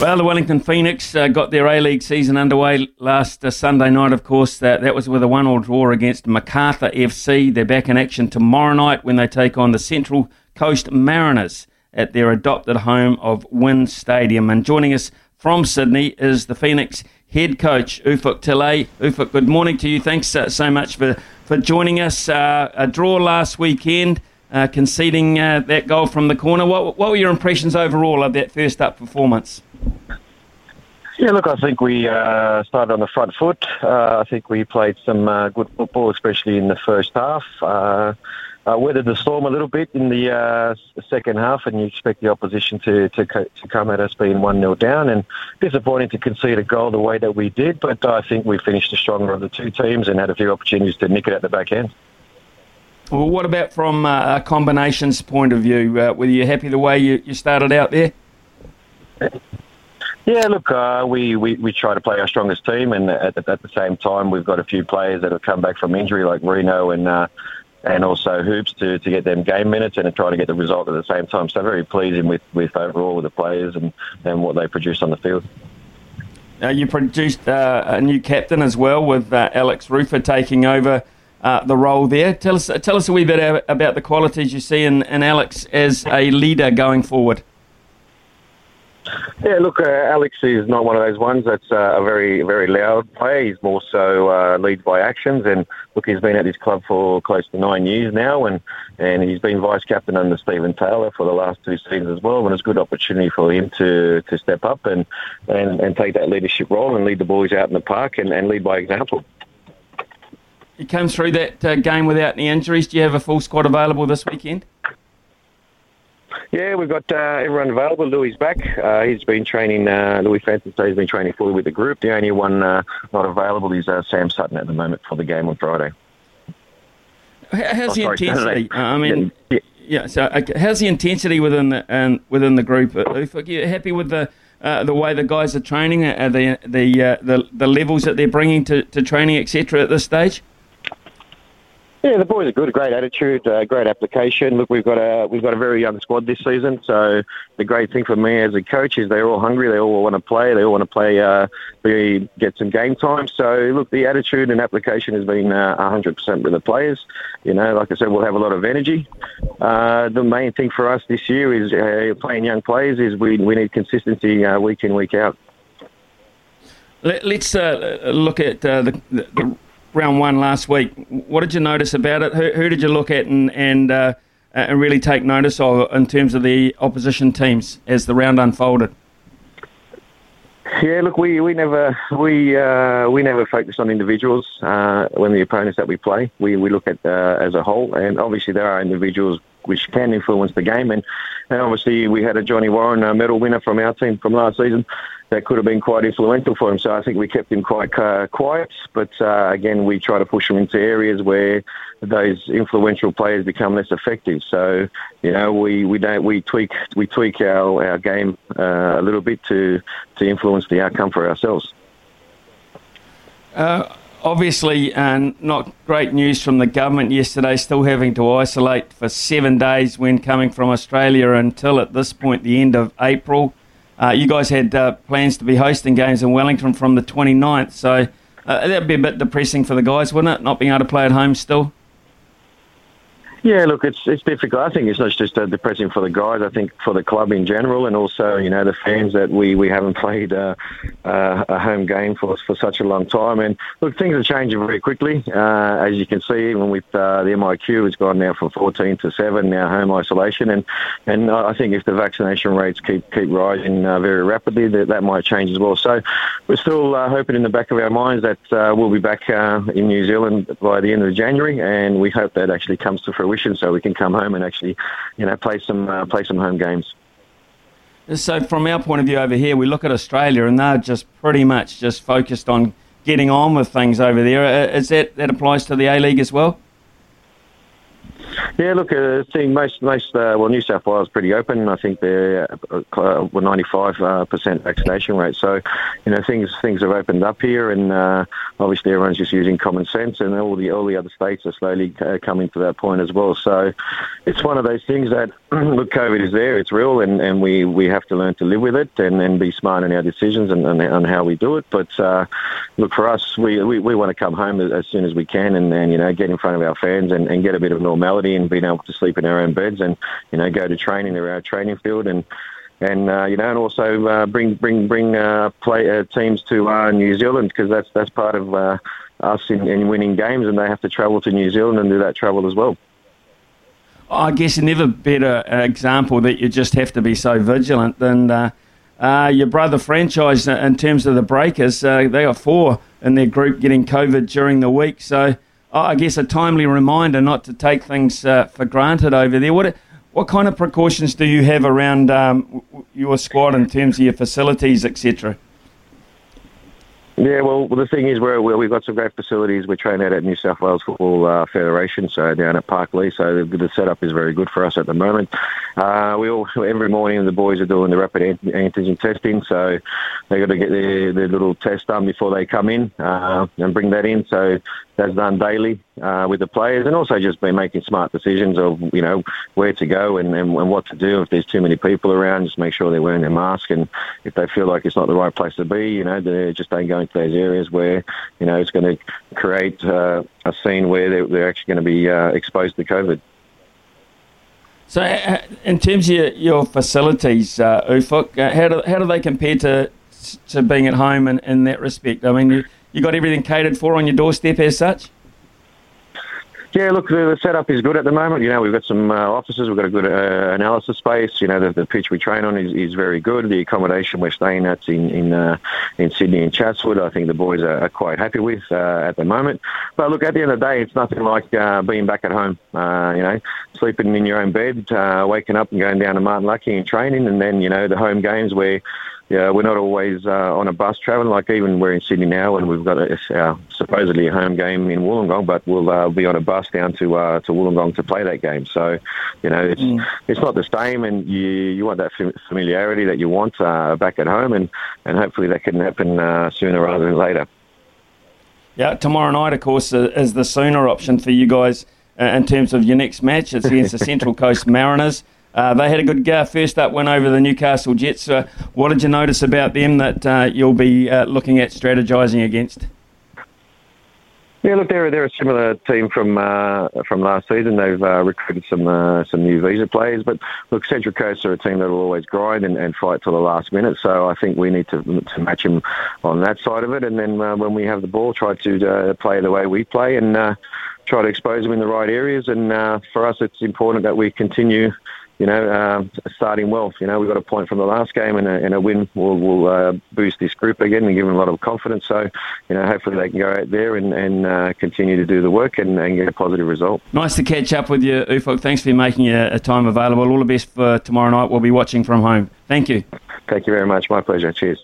Well, the Wellington Phoenix uh, got their A League season underway last uh, Sunday night, of course. That, that was with a one all draw against Macarthur FC. They're back in action tomorrow night when they take on the Central Coast Mariners at their adopted home of WIN Stadium. And joining us from Sydney is the Phoenix head coach, Ufuk Talay. Ufuk, good morning to you. Thanks uh, so much for, for joining us. Uh, a draw last weekend. Uh, conceding that goal from the corner. What, what were your impressions overall of that first up performance? Yeah, look, I think we uh, started on the front foot. Uh, I think we played some uh, good football, especially in the first half. Uh, uh, weathered the storm a little bit in the uh, second half, and you expect the opposition to, to, to come at us being 1 0 down. And disappointing to concede a goal the way that we did, but I think we finished the stronger of the two teams and had a few opportunities to nick it at the back end. Well, what about from a combinations point of view? Were you happy the way you, you started out there? Yeah, look, uh, we, we, we try to play our strongest team, and at, at the same time, we've got a few players that have come back from injury, like Reno and uh, and also Hoops, to, to get them game minutes and to try to get the result at the same time. So very pleasing with, with overall with the players and, and what they produce on the field. Uh, you produced uh, a new captain as well, with uh, Alex Rufer taking over uh, the role there. Tell us tell us a wee bit about the qualities you see in, in Alex as a leader going forward. Yeah, look, uh, Alex is not one of those ones that's uh, a very, very loud player. He's more so uh, leads by actions. And look, he's been at this club for close to nine years now, and, and he's been vice captain under Steven Taylor for the last two seasons as well. And it's a good opportunity for him to, to step up and, and, and take that leadership role and lead the boys out in the park and, and lead by example. You came through that uh, game without any injuries. Do you have a full squad available this weekend? Yeah, we've got uh, everyone available. Louis back. Uh, he's been training. Uh, Louis Francis he's been training fully with the group. The only one uh, not available is uh, Sam Sutton at the moment for the game on Friday. How's oh, the sorry, intensity? Uh, I mean, yeah. yeah so how's the intensity within the um, within the group? Are you happy with the the way the guys are training? Are the the the, the levels that they're bringing to, to training, etc. At this stage? Yeah, the boys are good. Great attitude, uh, great application. Look, we've got a we've got a very young squad this season. So the great thing for me as a coach is they're all hungry. They all want to play. They all want to play. Uh, get some game time. So look, the attitude and application has been uh, 100% with the players. You know, like I said, we'll have a lot of energy. Uh, the main thing for us this year is uh, playing young players. Is we we need consistency uh, week in week out. Let, us uh, look at uh, the, the, round one last week. What did you notice about it? Who, who did you look at and and, uh, and really take notice of in terms of the opposition teams as the round unfolded? Yeah, look, we, we never we uh, we never focus on individuals uh, when the opponents that we play. We we look at uh, as a whole, and obviously there are individuals which can influence the game. And, and obviously we had a Johnny Warren uh, medal winner from our team from last season that could have been quite influential for him. So I think we kept him quite uh, quiet. But uh, again, we try to push him into areas where those influential players become less effective. So you know, we, we don't we tweak we tweak our our game uh, a little bit to to influence the outcome for ourselves. Uh, obviously, not great news from the government yesterday, still having to isolate for seven days when coming from Australia until at this point the end of April. Uh, you guys had uh, plans to be hosting games in Wellington from the 29th, so uh, that'd be a bit depressing for the guys, wouldn't it? Not being able to play at home still. Yeah, look, it's it's difficult. I think it's not just uh, depressing for the guys. I think for the club in general, and also you know the fans that we, we haven't played uh, uh, a home game for for such a long time. And look, things are changing very quickly, uh, as you can see. Even with uh, the MIQ, it's gone now from 14 to seven now home isolation, and and I think if the vaccination rates keep keep rising uh, very rapidly, that that might change as well. So we're still hoping in the back of our minds that we'll be back in New Zealand by the end of January, and we hope that actually comes to fruition so we can come home and actually, you know, play some uh, play some home games. So, from our point of view over here, we look at Australia and they're just pretty much just focused on getting on with things over there. Uh, that that applies to the A League as well? Yeah, look, uh, seeing most most uh, well, New South Wales pretty open. I think they're uh, uh well, 95 uh, percent vaccination rate. So, you know, things things have opened up here, and uh, obviously everyone's just using common sense, and all the all the other states are slowly uh, coming to that point as well. So, it's one of those things that look, COVID is there, it's real, and, and we, we have to learn to live with it and, and be smart in our decisions and, and, and how we do it. But look, for us, we, we, we want to come home as soon as we can, and, and you know, get in front of our fans and, and get a bit of normality and being able to sleep in our own beds and you know go to training in our training field and and uh, you know and also uh, bring bring bring uh, play uh, teams to uh, New Zealand because that's that's part of uh, us in, in winning games and they have to travel to New Zealand and do that travel as well. I guess never better example that you just have to be so vigilant than uh, uh, your brother franchise in terms of the Breakers. Uh, they got four in their group getting COVID during the week, so I guess, a timely reminder not to take things uh, for granted over there. What what kind of precautions do you have around um, your squad in terms of your facilities, etc.? Yeah, well, the thing is, we're, we've got some great facilities. We train out at New South Wales Football uh, Federation, so down at Parklea. So the, the, setup is very good for us at the moment. Uh, we all every morning the boys are doing the rapid antigen testing, so they got to get their, their little test done before they come in uh, and bring that in. So that's done daily uh, with the players, and also just been making smart decisions of you know where to go and, and, and what to do if there's too many people around. Just make sure they're wearing their mask, and if they feel like it's not the right place to be, you know, they just don't go into those areas where you know it's going to create uh, a scene where they're, they're actually going to be uh, exposed to COVID. So, uh, in terms of your, your facilities, uh, Ufuk, uh, how do how do they compare to to being at home in, in that respect? I mean, you you got everything catered for on your doorstep as such. Yeah, look, the, setup is good at the moment. You know, we've got some uh, offices, we've got a good uh, analysis space. You know, the, the pitch we train on is, is very good. The accommodation we're staying at in in, uh, in Sydney and Chatswood, I think the boys are, are quite happy with uh, at the moment. But look, at the end of the day, it's nothing like uh, being back at home. Uh, you know, sleeping in your own bed, waking up and going down to Martin Luckie and training, and then you know the home games where yeah, we're not always uh, on a bus traveling. Like even we're in Sydney now, and we've got a, uh, supposedly a home game in Wollongong, but we'll uh, be on a bus down to uh, to Wollongong to play that game. So, you know, it's mm. it's not the same, and you you want that familiarity that you want uh, back at home, and and hopefully that can happen uh, sooner rather than later. Yeah, tomorrow night, of course, is the sooner option for you guys in terms of your next match. It's against the Central Coast Mariners. Uh, they had a good uh, first up win over the Newcastle Jets. Uh, what did you notice about them that uh, you'll be uh, looking at strategising against? Yeah, look, they're they're a similar team from uh, from last season. They've recruited some some new visa players, but look, Central Coast are a team that will always grind and, and fight till the last minute. So I think we need to to match them on that side of it, and then when we have the ball, try to play the way we play and try to expose them in the right areas. And for us, it's important that we continue you know, uh, starting well. You know, we got a point from the last game, and a, and a win will, will uh, boost this group again and give them a lot of confidence. So, you know, hopefully they can go out there and, and uh, continue to do the work and, and, get a positive result. Nice to catch up with you, Ufuk. Thanks for making a, a time available. All the best for tomorrow night. We'll be watching from home. Thank you. Thank you very much. My pleasure. Cheers.